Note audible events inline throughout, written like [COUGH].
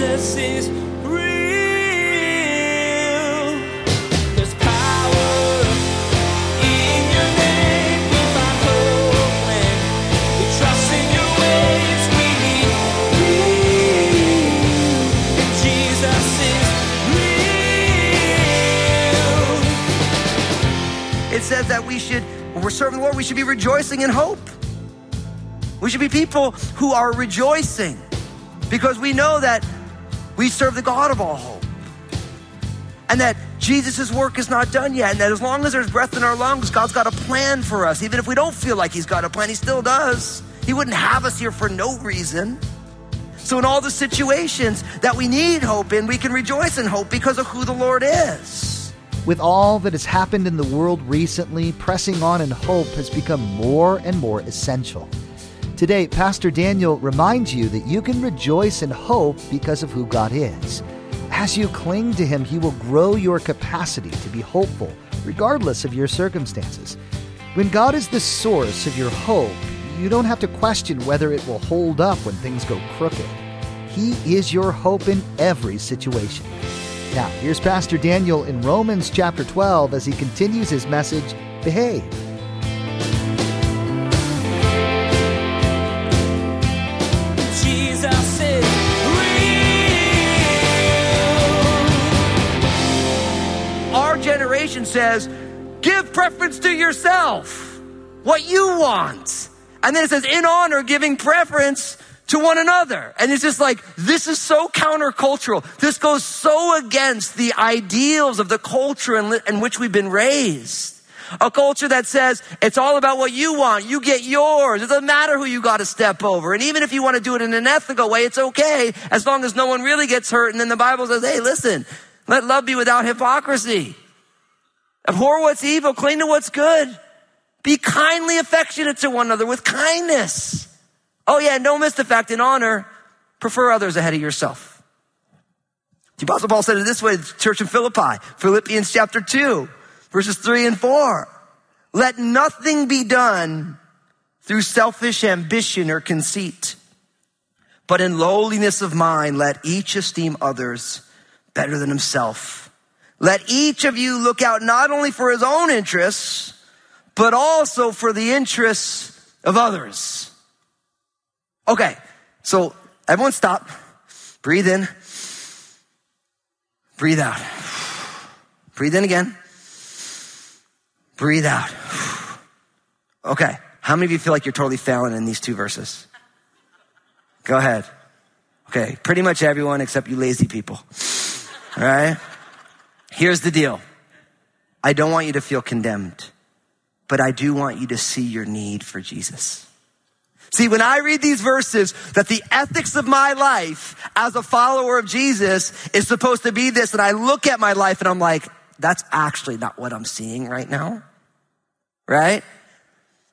Jesus is. It says that we should, when we're serving the Lord, we should be rejoicing in hope. We should be people who are rejoicing because we know that we serve the God of all hope. And that Jesus' work is not done yet. And that as long as there's breath in our lungs, God's got a plan for us. Even if we don't feel like He's got a plan, He still does. He wouldn't have us here for no reason. So, in all the situations that we need hope in, we can rejoice in hope because of who the Lord is. With all that has happened in the world recently, pressing on in hope has become more and more essential. Today, Pastor Daniel reminds you that you can rejoice in hope because of who God is. As you cling to Him, He will grow your capacity to be hopeful, regardless of your circumstances. When God is the source of your hope, you don't have to question whether it will hold up when things go crooked. He is your hope in every situation. Now, here's Pastor Daniel in Romans chapter 12 as he continues his message Behave. Says, give preference to yourself, what you want. And then it says, in honor, giving preference to one another. And it's just like, this is so countercultural. This goes so against the ideals of the culture in, in which we've been raised. A culture that says it's all about what you want. You get yours. It doesn't matter who you got to step over. And even if you want to do it in an ethical way, it's okay as long as no one really gets hurt. And then the Bible says, hey, listen, let love be without hypocrisy. Abhor what's evil, cling to what's good. Be kindly affectionate to one another with kindness. Oh yeah, don't miss the fact in honor, prefer others ahead of yourself. The Apostle Paul said it this way, to the church in Philippi, Philippians chapter 2, verses 3 and 4. Let nothing be done through selfish ambition or conceit, but in lowliness of mind, let each esteem others better than himself. Let each of you look out not only for his own interests, but also for the interests of others. Okay, so everyone stop, breathe in, breathe out. Breathe in again, breathe out. Okay, how many of you feel like you're totally failing in these two verses? Go ahead. Okay, pretty much everyone except you lazy people. All right? Here's the deal. I don't want you to feel condemned, but I do want you to see your need for Jesus. See, when I read these verses, that the ethics of my life as a follower of Jesus is supposed to be this, and I look at my life and I'm like, that's actually not what I'm seeing right now. Right?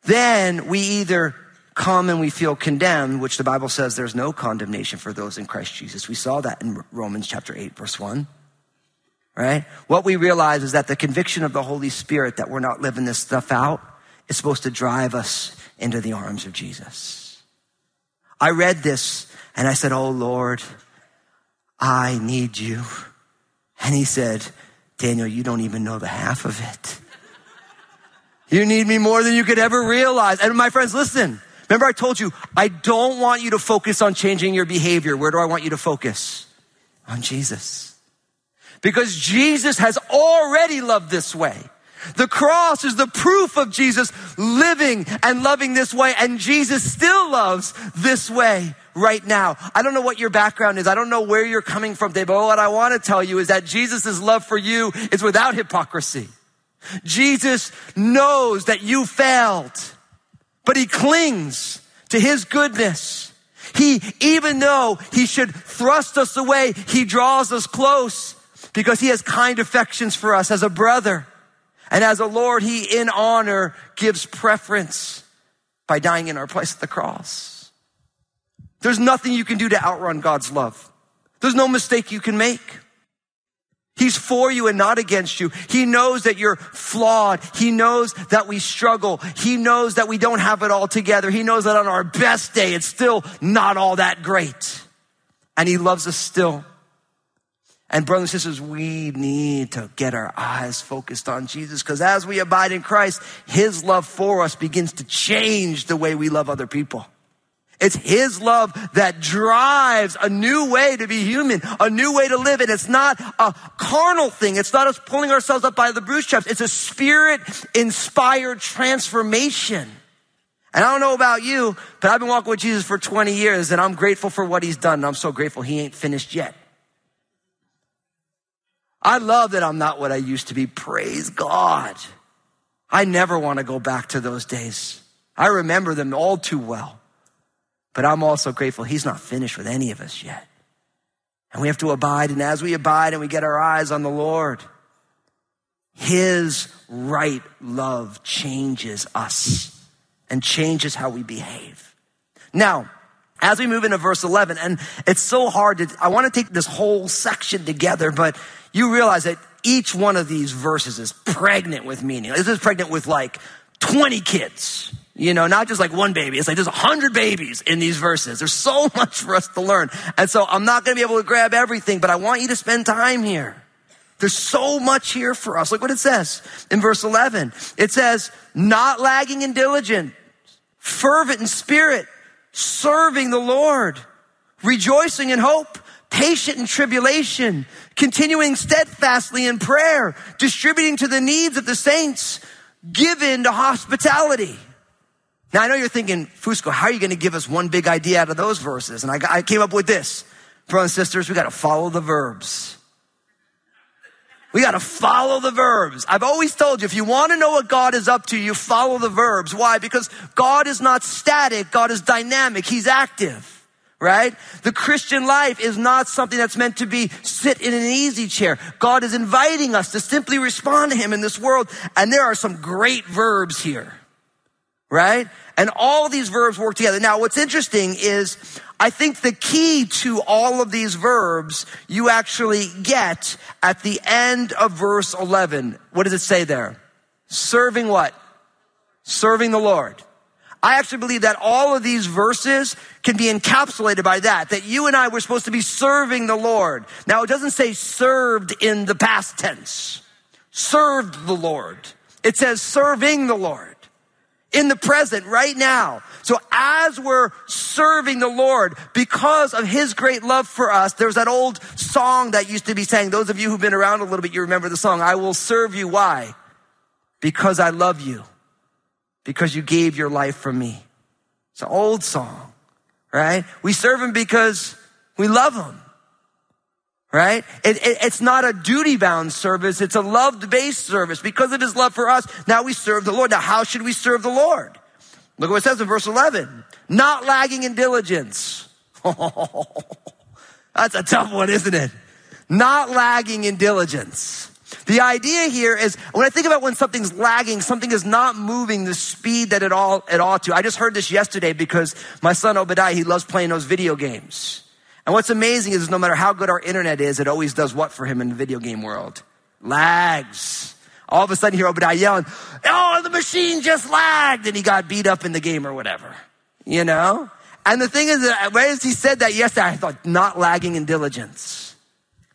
Then we either come and we feel condemned, which the Bible says there's no condemnation for those in Christ Jesus. We saw that in Romans chapter 8, verse 1 right? What we realize is that the conviction of the Holy Spirit that we're not living this stuff out is supposed to drive us into the arms of Jesus. I read this and I said, Oh Lord, I need you. And he said, Daniel, you don't even know the half of it. You need me more than you could ever realize. And my friends, listen. Remember I told you, I don't want you to focus on changing your behavior. Where do I want you to focus? On Jesus. Because Jesus has already loved this way. The cross is the proof of Jesus living and loving this way, and Jesus still loves this way right now. I don't know what your background is. I don't know where you're coming from today, but what I want to tell you is that Jesus' love for you is without hypocrisy. Jesus knows that you failed, but he clings to his goodness. He, even though he should thrust us away, he draws us close because he has kind affections for us as a brother. And as a Lord, he in honor gives preference by dying in our place at the cross. There's nothing you can do to outrun God's love. There's no mistake you can make. He's for you and not against you. He knows that you're flawed. He knows that we struggle. He knows that we don't have it all together. He knows that on our best day, it's still not all that great. and he loves us still. And brothers and sisters, we need to get our eyes focused on Jesus because as we abide in Christ, his love for us begins to change the way we love other people. It's his love that drives a new way to be human, a new way to live. And it's not a carnal thing. It's not us pulling ourselves up by the bootstraps. It's a spirit inspired transformation. And I don't know about you, but I've been walking with Jesus for 20 years and I'm grateful for what he's done. And I'm so grateful he ain't finished yet. I love that I'm not what I used to be. Praise God. I never want to go back to those days. I remember them all too well. But I'm also grateful he's not finished with any of us yet. And we have to abide. And as we abide and we get our eyes on the Lord, his right love changes us and changes how we behave. Now, as we move into verse 11, and it's so hard to, I want to take this whole section together, but you realize that each one of these verses is pregnant with meaning. This is pregnant with like 20 kids. You know, not just like one baby. It's like there's a hundred babies in these verses. There's so [LAUGHS] much for us to learn. And so I'm not going to be able to grab everything, but I want you to spend time here. There's so much here for us. Look what it says in verse 11. It says, not lagging in diligence, fervent in spirit, serving the Lord, rejoicing in hope, patient in tribulation, continuing steadfastly in prayer, distributing to the needs of the saints, given to hospitality. Now I know you're thinking, Fusco, how are you going to give us one big idea out of those verses? And I, I came up with this. Brothers and sisters, we got to follow the verbs. We got to follow the verbs. I've always told you, if you want to know what God is up to, you follow the verbs. Why? Because God is not static. God is dynamic. He's active. Right? The Christian life is not something that's meant to be sit in an easy chair. God is inviting us to simply respond to Him in this world. And there are some great verbs here. Right? And all these verbs work together. Now, what's interesting is I think the key to all of these verbs you actually get at the end of verse 11. What does it say there? Serving what? Serving the Lord. I actually believe that all of these verses can be encapsulated by that, that you and I were supposed to be serving the Lord. Now, it doesn't say served in the past tense. Served the Lord. It says serving the Lord in the present right now. So as we're serving the Lord because of his great love for us, there's that old song that used to be sang. Those of you who've been around a little bit, you remember the song. I will serve you. Why? Because I love you. Because you gave your life for me. It's an old song, right? We serve him because we love him right? It, it, it's not a duty bound service. It's a love based service because of his love for us. Now we serve the Lord. Now, how should we serve the Lord? Look what it says in verse 11. Not lagging in diligence. [LAUGHS] That's a tough one, isn't it? Not lagging in diligence. The idea here is when I think about when something's lagging, something is not moving the speed that it all it ought to. I just heard this yesterday because my son Obadiah, he loves playing those video games. And what's amazing is no matter how good our internet is, it always does what for him in the video game world? Lags. All of a sudden, hear Obadiah yelling, Oh, the machine just lagged. And he got beat up in the game or whatever. You know? And the thing is that as he said that yesterday, I thought, not lagging in diligence.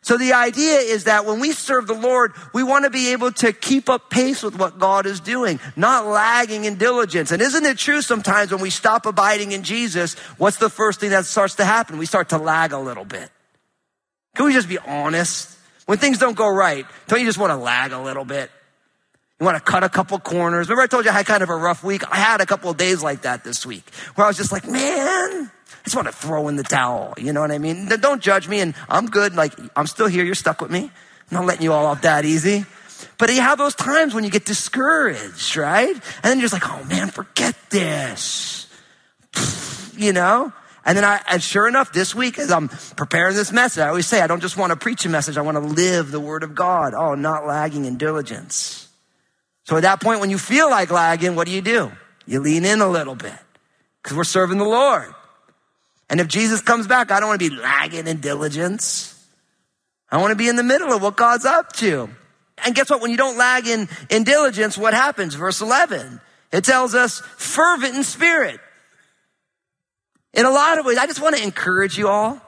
So the idea is that when we serve the Lord, we want to be able to keep up pace with what God is doing, not lagging in diligence. And isn't it true sometimes when we stop abiding in Jesus, what's the first thing that starts to happen? We start to lag a little bit. Can we just be honest? When things don't go right, don't you just want to lag a little bit? You want to cut a couple corners. Remember I told you I had kind of a rough week? I had a couple of days like that this week where I was just like, man, I just want to throw in the towel. You know what I mean? Don't judge me. And I'm good. Like, I'm still here. You're stuck with me. I'm not letting you all off that easy. But you have those times when you get discouraged, right? And then you're just like, oh man, forget this. You know? And then I, and sure enough, this week as I'm preparing this message, I always say, I don't just want to preach a message. I want to live the word of God. Oh, not lagging in diligence. So at that point, when you feel like lagging, what do you do? You lean in a little bit because we're serving the Lord. And if Jesus comes back, I don't want to be lagging in diligence. I want to be in the middle of what God's up to. And guess what? When you don't lag in, in diligence, what happens? Verse 11. It tells us fervent in spirit. In a lot of ways, I just want to encourage you all.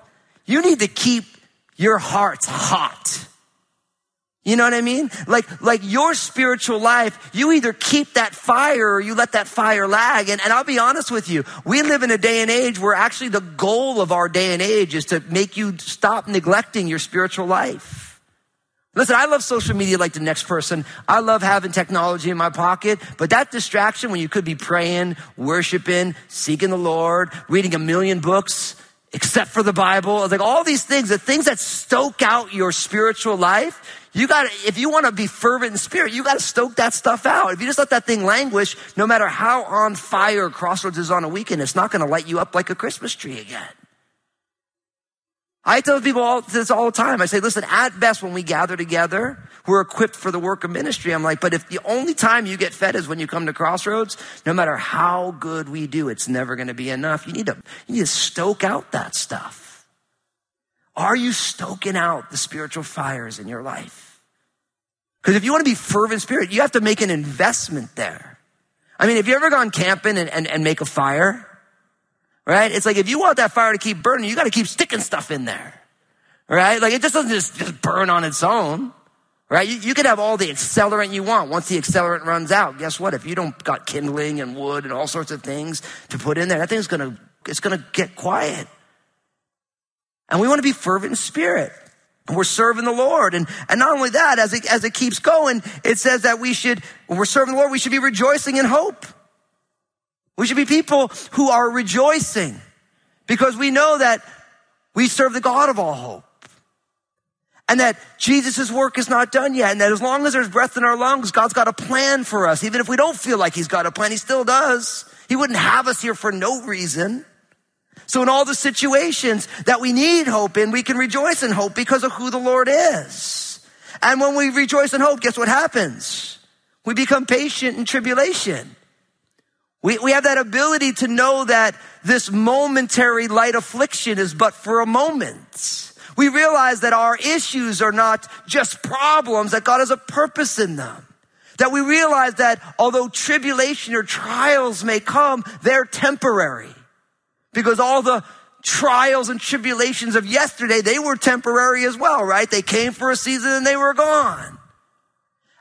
You need to keep your hearts hot. You know what I mean? Like, like your spiritual life, you either keep that fire or you let that fire lag. And, and I'll be honest with you, we live in a day and age where actually the goal of our day and age is to make you stop neglecting your spiritual life. Listen, I love social media like the next person. I love having technology in my pocket, but that distraction when you could be praying, worshiping, seeking the Lord, reading a million books, except for the Bible, like all these things, the things that stoke out your spiritual life, you got if you want to be fervent in spirit, you got to stoke that stuff out. If you just let that thing languish, no matter how on fire Crossroads is on a weekend, it's not going to light you up like a Christmas tree again. I tell people all, this all the time. I say, listen, at best, when we gather together, we're equipped for the work of ministry. I'm like, but if the only time you get fed is when you come to Crossroads, no matter how good we do, it's never going to be enough. You need to, you need to stoke out that stuff. Are you stoking out the spiritual fires in your life? Because if you want to be fervent spirit, you have to make an investment there. I mean, have you ever gone camping and, and, and make a fire? Right? It's like if you want that fire to keep burning, you got to keep sticking stuff in there. Right? Like it just doesn't just, just burn on its own. Right? You, you can have all the accelerant you want. Once the accelerant runs out, guess what? If you don't got kindling and wood and all sorts of things to put in there, that thing's gonna, it's gonna get quiet. And we want to be fervent in spirit. We're serving the Lord. And, and not only that, as it, as it keeps going, it says that we should, when we're serving the Lord, we should be rejoicing in hope. We should be people who are rejoicing because we know that we serve the God of all hope. And that Jesus' work is not done yet. And that as long as there's breath in our lungs, God's got a plan for us. Even if we don't feel like He's got a plan, He still does. He wouldn't have us here for no reason. So in all the situations that we need hope in, we can rejoice in hope because of who the Lord is. And when we rejoice in hope, guess what happens? We become patient in tribulation. We, we have that ability to know that this momentary light affliction is but for a moment. We realize that our issues are not just problems, that God has a purpose in them. That we realize that although tribulation or trials may come, they're temporary. Because all the trials and tribulations of yesterday, they were temporary as well, right? They came for a season and they were gone.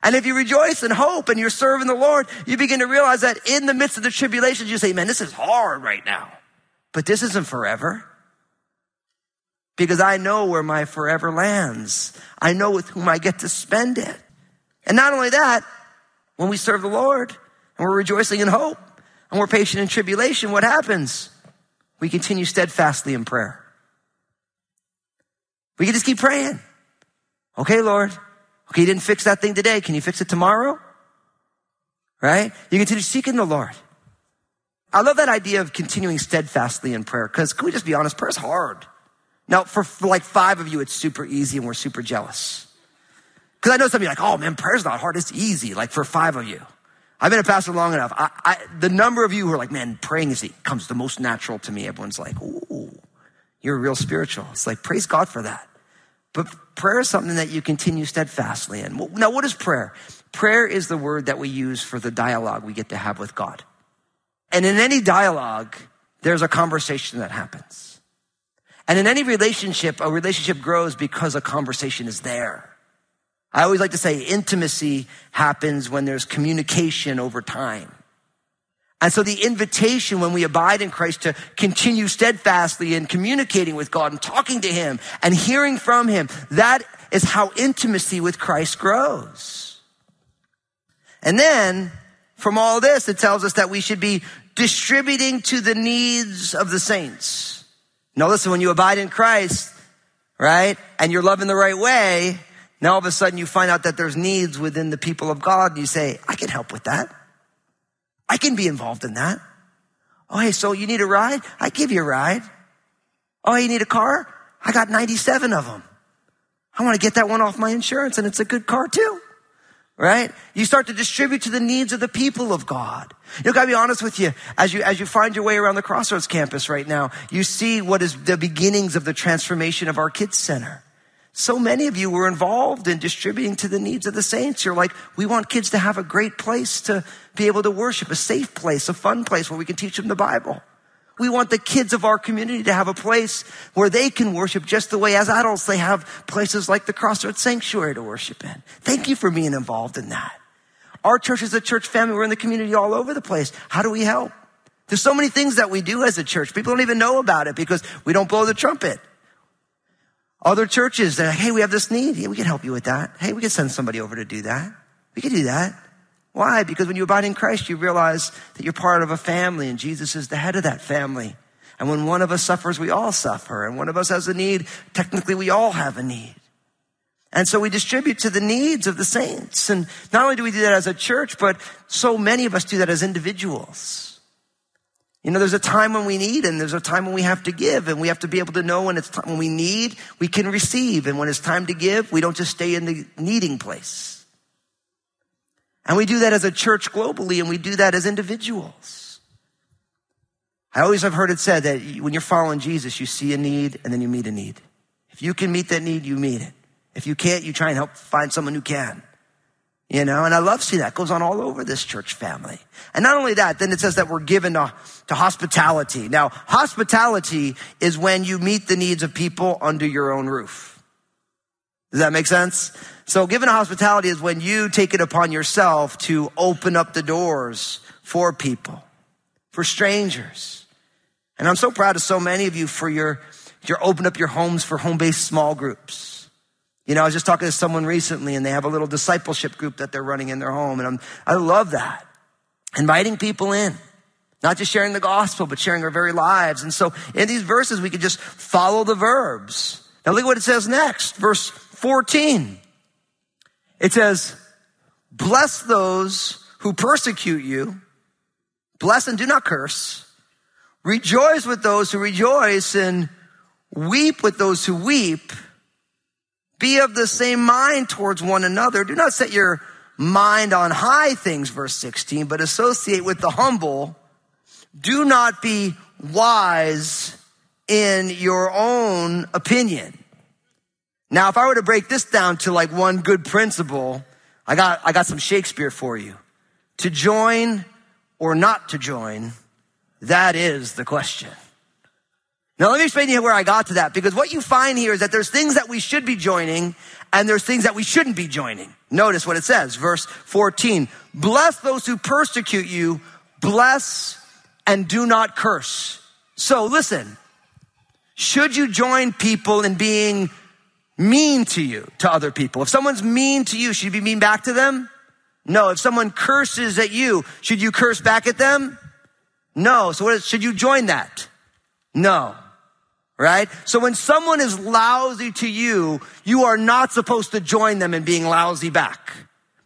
And if you rejoice and hope and you're serving the Lord, you begin to realize that in the midst of the tribulations, you say, man, this is hard right now. But this isn't forever. Because I know where my forever lands. I know with whom I get to spend it. And not only that, when we serve the Lord and we're rejoicing in hope and we're patient in tribulation, what happens? We continue steadfastly in prayer. We can just keep praying. Okay, Lord. Okay, you didn't fix that thing today. Can you fix it tomorrow? Right? You continue seeking the Lord. I love that idea of continuing steadfastly in prayer because can we just be honest? Prayer is hard. Now, for, for like five of you, it's super easy and we're super jealous. Because I know some of you are like, oh man, prayer's not hard. It's easy. Like for five of you. I've been a pastor long enough. I, I, the number of you who are like, man, praying is comes the most natural to me. Everyone's like, ooh, you're real spiritual. It's like, praise God for that. But prayer is something that you continue steadfastly in. Now, what is prayer? Prayer is the word that we use for the dialogue we get to have with God. And in any dialogue, there's a conversation that happens. And in any relationship, a relationship grows because a conversation is there. I always like to say intimacy happens when there's communication over time. And so the invitation when we abide in Christ to continue steadfastly in communicating with God and talking to Him and hearing from Him, that is how intimacy with Christ grows. And then from all this, it tells us that we should be distributing to the needs of the saints. Now listen, when you abide in Christ, right, and you're loving the right way, now all of a sudden you find out that there's needs within the people of God and you say, I can help with that. I can be involved in that. Oh, hey, so you need a ride? I give you a ride. Oh, you need a car? I got 97 of them. I want to get that one off my insurance and it's a good car too. Right? You start to distribute to the needs of the people of God. You gotta be honest with you. As you, as you find your way around the Crossroads campus right now, you see what is the beginnings of the transformation of our kids center. So many of you were involved in distributing to the needs of the saints. You're like, we want kids to have a great place to be able to worship, a safe place, a fun place where we can teach them the Bible. We want the kids of our community to have a place where they can worship just the way as adults they have places like the Crossroads Sanctuary to worship in. Thank you for being involved in that. Our church is a church family. We're in the community all over the place. How do we help? There's so many things that we do as a church. People don't even know about it because we don't blow the trumpet. Other churches, hey, we have this need. Yeah, we can help you with that. Hey, we can send somebody over to do that. We can do that. Why? Because when you abide in Christ, you realize that you're part of a family and Jesus is the head of that family. And when one of us suffers, we all suffer. And one of us has a need, technically we all have a need. And so we distribute to the needs of the saints. And not only do we do that as a church, but so many of us do that as individuals. You know, there's a time when we need and there's a time when we have to give and we have to be able to know when it's time, when we need, we can receive. And when it's time to give, we don't just stay in the needing place. And we do that as a church globally and we do that as individuals. I always have heard it said that when you're following Jesus, you see a need and then you meet a need. If you can meet that need, you meet it. If you can't, you try and help find someone who can. You know, and I love seeing that. It goes on all over this church family. And not only that, then it says that we're given to, to hospitality. Now, hospitality is when you meet the needs of people under your own roof. Does that make sense? So giving hospitality is when you take it upon yourself to open up the doors for people, for strangers. And I'm so proud of so many of you for your, your open up your homes for home-based small groups. You know, I was just talking to someone recently and they have a little discipleship group that they're running in their home. And I'm, I love that. Inviting people in, not just sharing the gospel, but sharing our very lives. And so in these verses, we could just follow the verbs. Now look what it says next, verse 14. It says, bless those who persecute you. Bless and do not curse. Rejoice with those who rejoice and weep with those who weep. Be of the same mind towards one another. Do not set your mind on high things, verse 16, but associate with the humble. Do not be wise in your own opinion. Now, if I were to break this down to like one good principle, I got, I got some Shakespeare for you. To join or not to join, that is the question. Now let me explain to you where I got to that because what you find here is that there's things that we should be joining and there's things that we shouldn't be joining. Notice what it says, verse 14. Bless those who persecute you, bless and do not curse. So listen, should you join people in being mean to you, to other people. If someone's mean to you, should you be mean back to them? No. If someone curses at you, should you curse back at them? No. So should you join that? No. Right? So when someone is lousy to you, you are not supposed to join them in being lousy back.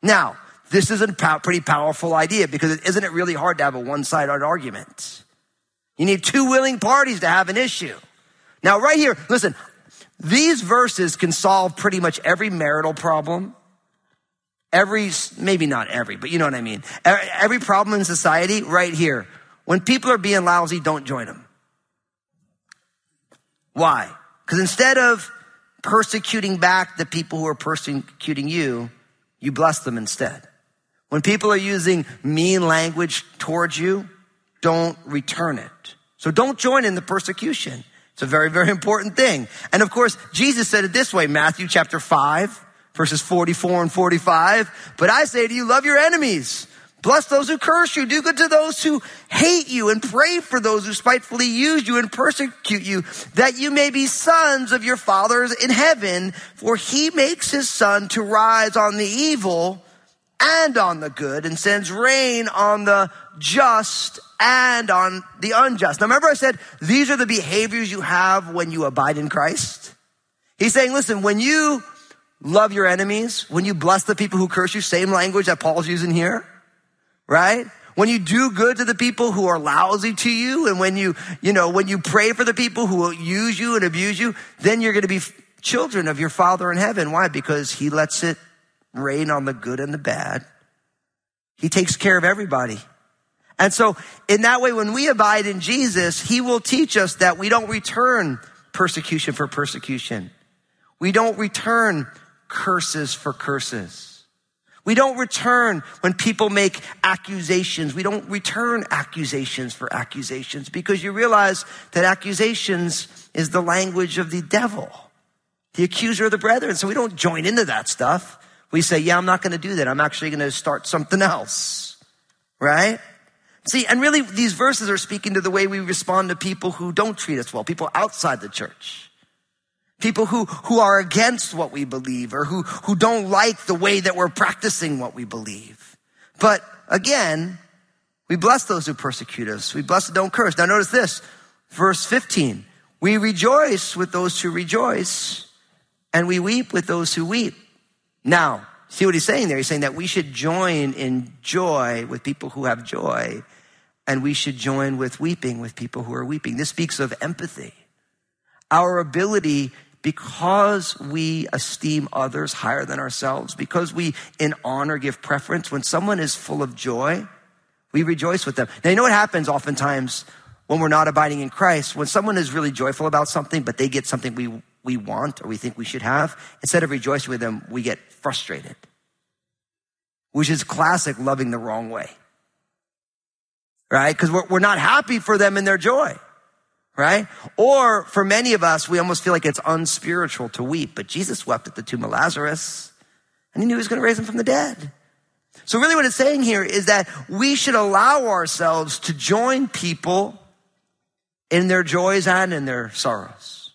Now, this is a pretty powerful idea because isn't it really hard to have a one-sided argument? You need two willing parties to have an issue. Now, right here, listen, these verses can solve pretty much every marital problem. Every, maybe not every, but you know what I mean. Every problem in society right here. When people are being lousy, don't join them. Why? Because instead of persecuting back the people who are persecuting you, you bless them instead. When people are using mean language towards you, don't return it. So don't join in the persecution. It's a very, very important thing. And of course, Jesus said it this way, Matthew chapter 5, verses 44 and 45. But I say to you, love your enemies. Bless those who curse you. Do good to those who hate you and pray for those who spitefully use you and persecute you, that you may be sons of your fathers in heaven. For he makes his sun to rise on the evil and on the good and sends rain on the just and on the unjust. Now remember I said these are the behaviors you have when you abide in Christ? He's saying, listen, when you love your enemies, when you bless the people who curse you, same language that Paul's using here, right? When you do good to the people who are lousy to you, and when you, you know, when you pray for the people who will use you and abuse you, then you're going to be children of your Father in heaven. Why? Because He lets it rain on the good and the bad. He takes care of everybody. And so in that way, when we abide in Jesus, he will teach us that we don't return persecution for persecution. We don't return curses for curses. We don't return when people make accusations. We don't return accusations for accusations because you realize that accusations is the language of the devil, the accuser of the brethren. So we don't join into that stuff. We say, yeah, I'm not going to do that. I'm actually going to start something else. Right? See, and really these verses are speaking to the way we respond to people who don't treat us well, people outside the church. People who, who are against what we believe or who, who don't like the way that we're practicing what we believe. But again, we bless those who persecute us. We bless and don't curse. Now notice this, verse 15. We rejoice with those who rejoice and we weep with those who weep. Now, see what he's saying there? He's saying that we should join in joy with people who have joy and we should join with weeping with people who are weeping. This speaks of empathy. Our ability because we esteem others higher than ourselves, because we in honor give preference, when someone is full of joy, we rejoice with them. Now, you know what happens oftentimes when we're not abiding in Christ? When someone is really joyful about something, but they get something we, we want or we think we should have, instead of rejoicing with them, we get frustrated, which is classic loving the wrong way. Right? Because we're, we're not happy for them in their joy right? Or for many of us, we almost feel like it's unspiritual to weep, but Jesus wept at the tomb of Lazarus and he knew he was going to raise him from the dead. So really what it's saying here is that we should allow ourselves to join people in their joys and in their sorrows.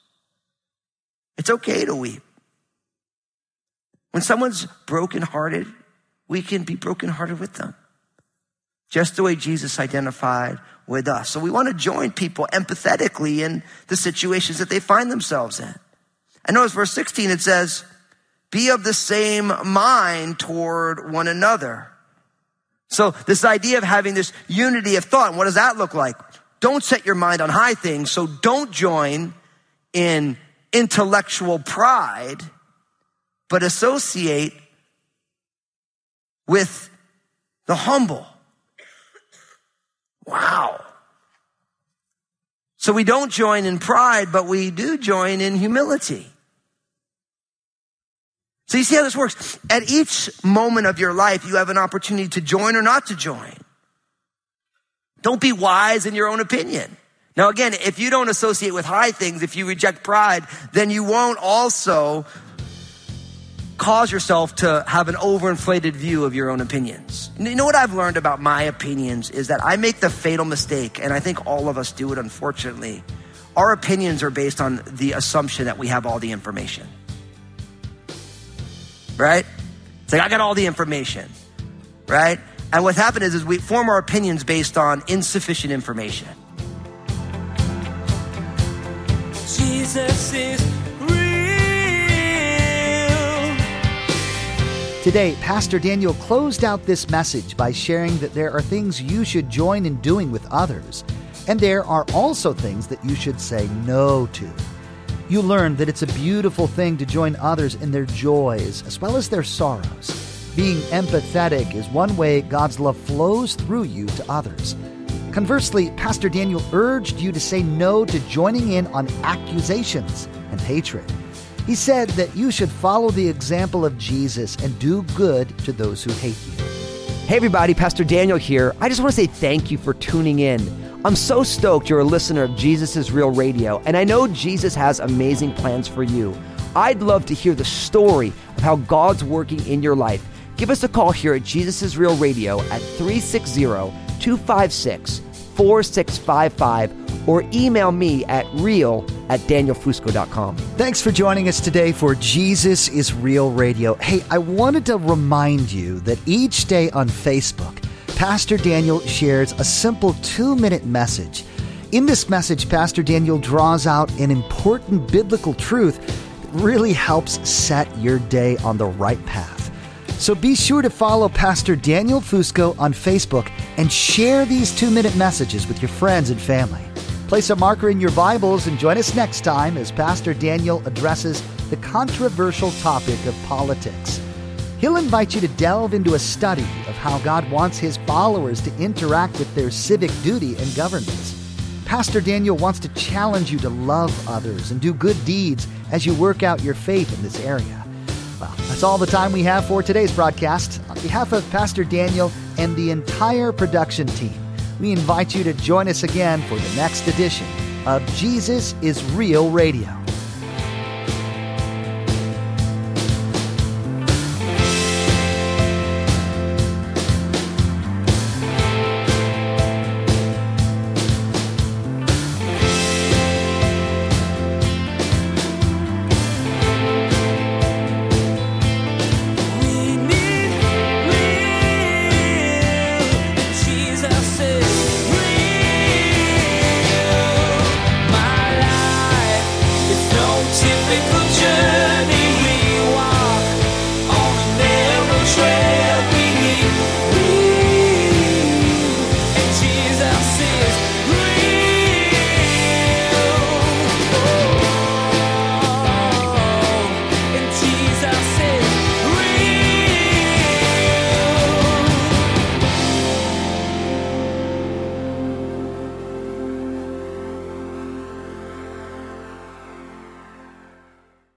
It's okay to weep. When someone's brokenhearted, we can be brokenhearted with them. Just the way Jesus identified with us. So we want to join people empathetically in the situations that they find themselves in. And notice verse 16, it says, be of the same mind toward one another. So this idea of having this unity of thought, what does that look like? Don't set your mind on high things. So don't join in intellectual pride, but associate with the humble. Wow. So we don't join in pride, but we do join in humility. So you see how this works? At each moment of your life, you have an opportunity to join or not to join. Don't be wise in your own opinion. Now again, if you don't associate with high things, if you reject pride, then you won't also cause yourself to have an overinflated view of your own opinions. You know what I've learned about my opinions is that I make the fatal mistake, and I think all of us do it unfortunately. Our opinions are based on the assumption that we have all the information. Right? It's like, I got all the information. Right? And what happened is, is we form our opinions based on insufficient information. Jesus is Today, Pastor Daniel closed out this message by sharing that there are things you should join in doing with others, and there are also things that you should say no to. You learned that it's a beautiful thing to join others in their joys as well as their sorrows. Being empathetic is one way God's love flows through you to others. Conversely, Pastor Daniel urged you to say no to joining in on accusations and hatred. He said that you should follow the example of Jesus and do good to those who hate you. Hey, everybody, Pastor Daniel here. I just want to say thank you for tuning in. I'm so stoked you're a listener of Jesus Real Radio, and I know Jesus has amazing plans for you. I'd love to hear the story of how God's working in your life. Give us a call here at Jesus Real Radio at 360 256 4655 or email me at real at danielfusco.com. Thanks for joining us today for Jesus is Real Radio. Hey, I wanted to remind you that each day on Facebook, Pastor Daniel shares a simple two minute message. In this message, Pastor Daniel draws out an important biblical truth that really helps set your day on the right path. So be sure to follow Pastor Daniel Fusco on Facebook and share these two minute messages with your friends and family. Place a marker in your Bibles and join us next time as Pastor Daniel addresses the controversial topic of politics. He'll invite you to delve into a study of how God wants his followers to interact with their civic duty and governments. Pastor Daniel wants to challenge you to love others and do good deeds as you work out your faith in this area. Well, that's all the time we have for today's broadcast. On behalf of Pastor Daniel and the entire production team, we invite you to join us again for the next edition of Jesus is Real Radio.